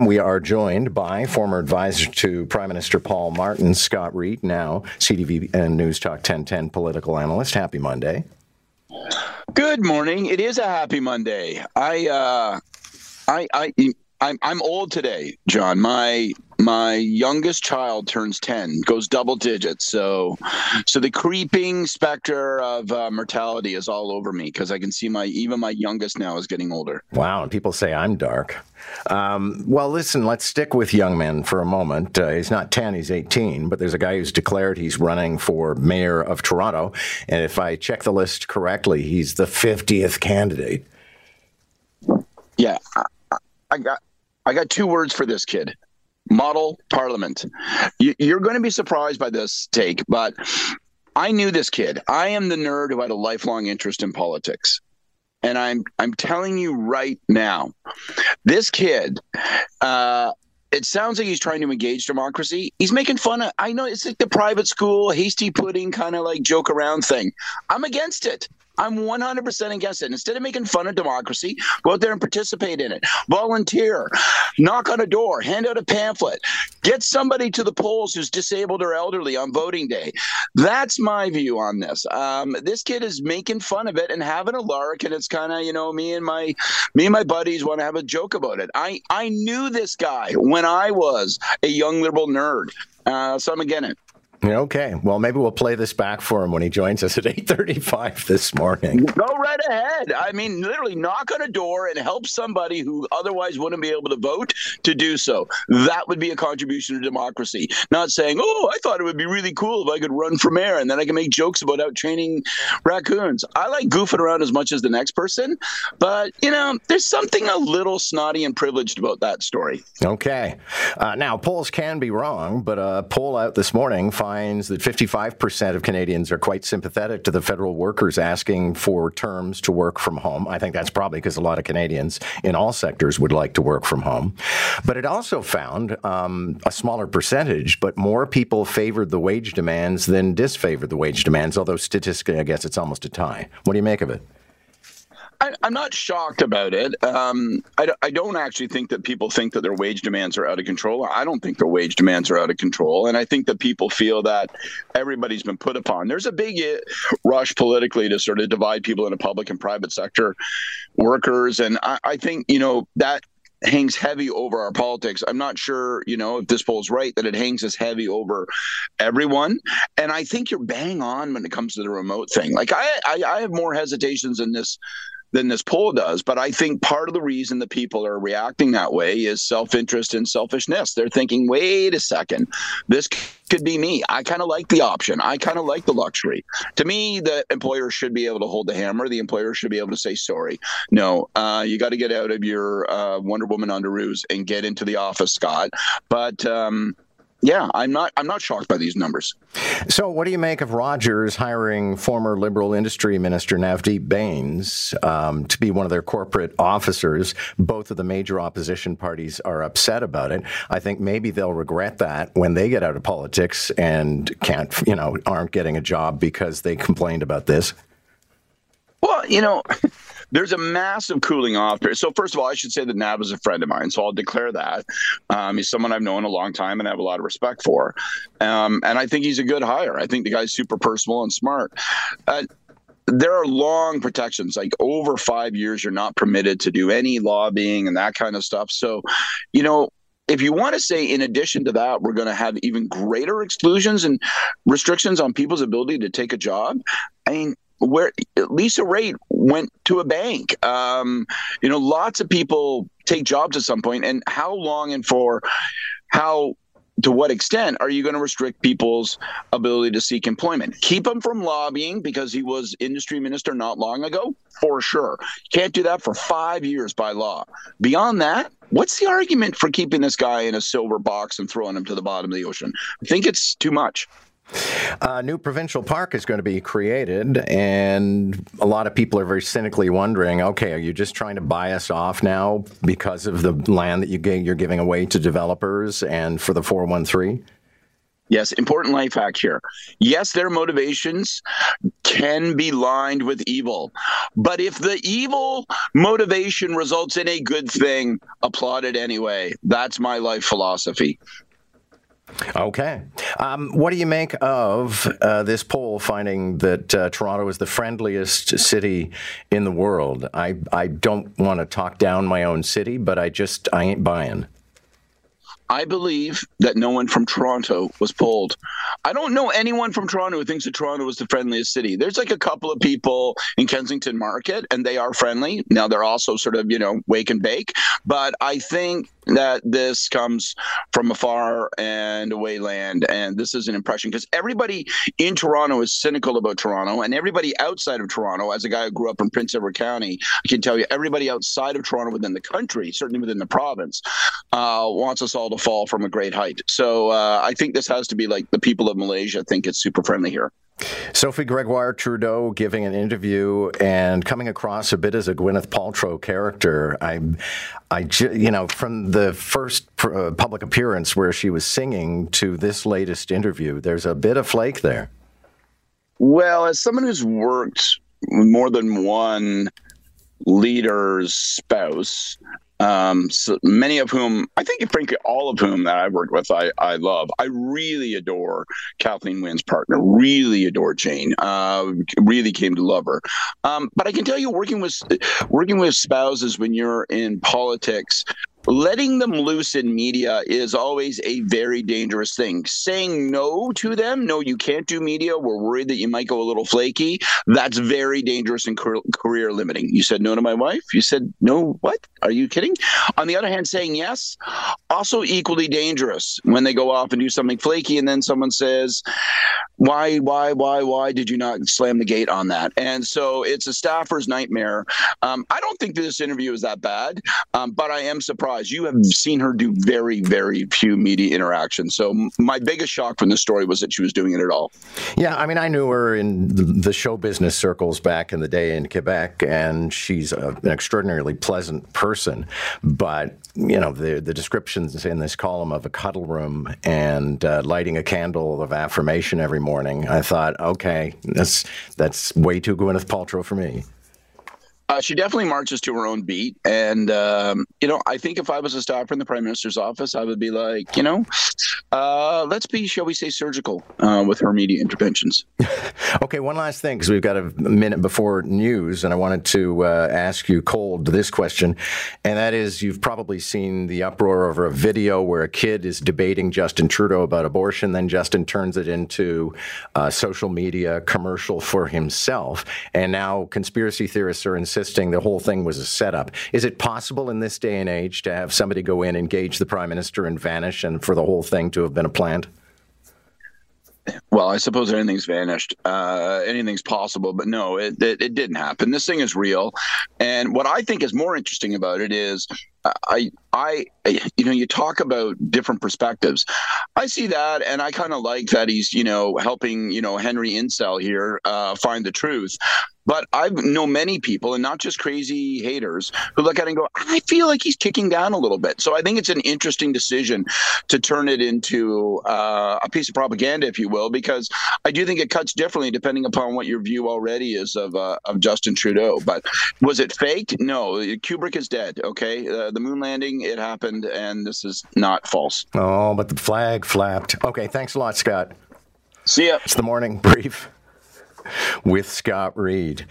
We are joined by former advisor to Prime Minister Paul Martin, Scott Reid, now CTV and News Talk 1010 political analyst. Happy Monday. Good morning. It is a happy Monday. I, uh, I, I, I'm, I'm old today, John. My my youngest child turns 10 goes double digits. So so the creeping specter of uh, mortality is all over me because i can see my even my youngest now is getting older. Wow and people say i'm dark. Um, well listen let's stick with young men for a moment. Uh, he's not 10 he's 18 but there's a guy who's declared he's running for mayor of toronto. And if i check the list correctly he's the 50th candidate. Yeah I, got I got two words for this kid model parliament. You're going to be surprised by this take, but I knew this kid. I am the nerd who had a lifelong interest in politics. And I'm I'm telling you right now, this kid, uh, it sounds like he's trying to engage democracy. He's making fun of. I know it's like the private school hasty pudding kind of like joke around thing. I'm against it. I'm 100% against it. Instead of making fun of democracy, go out there and participate in it. Volunteer, knock on a door, hand out a pamphlet, get somebody to the polls who's disabled or elderly on voting day. That's my view on this. Um, this kid is making fun of it and having a lark, and it's kind of you know me and my me and my buddies want to have a joke about it. I I knew this guy when I was a young liberal nerd. Uh, so I'm against it. Okay. Well, maybe we'll play this back for him when he joins us at 8:35 this morning. Go right ahead. I mean, literally knock on a door and help somebody who otherwise wouldn't be able to vote to do so. That would be a contribution to democracy. Not saying, "Oh, I thought it would be really cool if I could run for mayor and then I can make jokes about out training raccoons." I like goofing around as much as the next person, but you know, there's something a little snotty and privileged about that story. Okay. Uh, now, polls can be wrong, but a poll out this morning finds finds that 55% of Canadians are quite sympathetic to the federal workers asking for terms to work from home. I think that's probably because a lot of Canadians in all sectors would like to work from home. But it also found um, a smaller percentage, but more people favored the wage demands than disfavored the wage demands, although statistically, I guess it's almost a tie. What do you make of it? I, am not shocked about it. Um, I, I, don't actually think that people think that their wage demands are out of control. I don't think their wage demands are out of control. And I think that people feel that everybody's been put upon. There's a big uh, rush politically to sort of divide people into public and private sector workers. And I, I think, you know, that hangs heavy over our politics. I'm not sure, you know, if this poll's right that it hangs as heavy over everyone. And I think you're bang on when it comes to the remote thing. Like I, I, I have more hesitations in this than this poll does. But I think part of the reason that people are reacting that way is self interest and selfishness. They're thinking, wait a second, this could be me. I kind of like the option. I kind of like the luxury. To me, the employer should be able to hold the hammer. The employer should be able to say, sorry, no, uh, you got to get out of your uh, Wonder Woman underoos and get into the office, Scott. But, um, yeah, I'm not. I'm not shocked by these numbers. So, what do you make of Rogers hiring former Liberal Industry Minister Navdeep Bains um, to be one of their corporate officers? Both of the major opposition parties are upset about it. I think maybe they'll regret that when they get out of politics and can't, you know, aren't getting a job because they complained about this. Well, you know. There's a massive cooling off period. So first of all, I should say that Nav is a friend of mine, so I'll declare that. Um, he's someone I've known a long time and have a lot of respect for, um, and I think he's a good hire. I think the guy's super personal and smart. Uh, there are long protections like over five years you're not permitted to do any lobbying and that kind of stuff so you know if you want to say in addition to that we're going to have even greater exclusions and restrictions on people's ability to take a job i mean where Lisa Raitt went to a bank. Um, you know, lots of people take jobs at some point, and how long and for how to what extent are you going to restrict people's ability to seek employment? Keep him from lobbying because he was industry minister not long ago, for sure. Can't do that for five years by law. Beyond that, what's the argument for keeping this guy in a silver box and throwing him to the bottom of the ocean? I think it's too much. A new provincial park is going to be created, and a lot of people are very cynically wondering okay, are you just trying to buy us off now because of the land that you you're giving away to developers and for the 413? Yes, important life hack here. Yes, their motivations can be lined with evil. But if the evil motivation results in a good thing, applaud it anyway. That's my life philosophy. Okay. Um, what do you make of uh, this poll finding that uh, Toronto is the friendliest city in the world? I, I don't want to talk down my own city, but I just, I ain't buying. I believe that no one from Toronto was polled. I don't know anyone from Toronto who thinks that Toronto is the friendliest city. There's like a couple of people in Kensington Market, and they are friendly. Now they're also sort of, you know, wake and bake. But I think that this comes from a far and away land, and this is an impression because everybody in Toronto is cynical about Toronto, and everybody outside of Toronto, as a guy who grew up in Prince Edward County, I can tell you everybody outside of Toronto within the country, certainly within the province, uh, wants us all to fall from a great height. So uh, I think this has to be like the people of Malaysia think it's super friendly here. Sophie Gregoire Trudeau giving an interview and coming across a bit as a Gwyneth Paltrow character. I, I, you know, from the first uh, public appearance where she was singing to this latest interview, there's a bit of flake there. Well, as someone who's worked more than one leader's spouse, um, so many of whom I think, frankly, all of whom that I've worked with, I, I love. I really adore Kathleen Wynne's partner. Really adore Jane. Uh, really came to love her. Um, but I can tell you, working with working with spouses when you're in politics, letting them loose in media is always a very dangerous thing. Saying no to them, no, you can't do media. We're worried that you might go a little flaky. That's very dangerous and career limiting. You said no to my wife. You said no. What? Are you kidding? On the other hand, saying yes, also equally dangerous when they go off and do something flaky, and then someone says, "Why, why, why, why did you not slam the gate on that?" And so it's a staffer's nightmare. Um, I don't think this interview is that bad, um, but I am surprised you have seen her do very, very few media interactions. So my biggest shock from this story was that she was doing it at all. Yeah, I mean, I knew her in the show business circles back in the day in Quebec, and she's a, an extraordinarily pleasant person. But you know, the the descriptions in this column of a cuddle room and uh, lighting a candle of affirmation every morning, I thought, okay, that's that's way too Gwyneth Paltrow for me. Uh, she definitely marches to her own beat. And, um, you know, I think if I was a staffer in the prime minister's office, I would be like, you know, uh, let's be, shall we say, surgical uh, with her media interventions. okay, one last thing, because we've got a minute before news, and I wanted to uh, ask you cold this question. And that is you've probably seen the uproar over a video where a kid is debating Justin Trudeau about abortion. Then Justin turns it into a social media commercial for himself. And now conspiracy theorists are in insisting the whole thing was a setup. Is it possible in this day and age to have somebody go in, engage the prime minister, and vanish, and for the whole thing to have been a plant? Well, I suppose anything's vanished. Uh, anything's possible, but no, it, it, it didn't happen. This thing is real, and what I think is more interesting about it is, I I you know you talk about different perspectives. I see that, and I kind of like that he's you know helping you know Henry Incel here uh, find the truth. But I know many people, and not just crazy haters, who look at it and go, I feel like he's kicking down a little bit. So I think it's an interesting decision to turn it into uh, a piece of propaganda, if you will, because I do think it cuts differently depending upon what your view already is of uh, of Justin Trudeau. But was it faked? No. Kubrick is dead. Okay, uh, the moon landing it happened, and this is not false. Oh, but the flag flapped. Okay, thanks a lot, Scott. See ya. It's the morning brief with Scott Reid.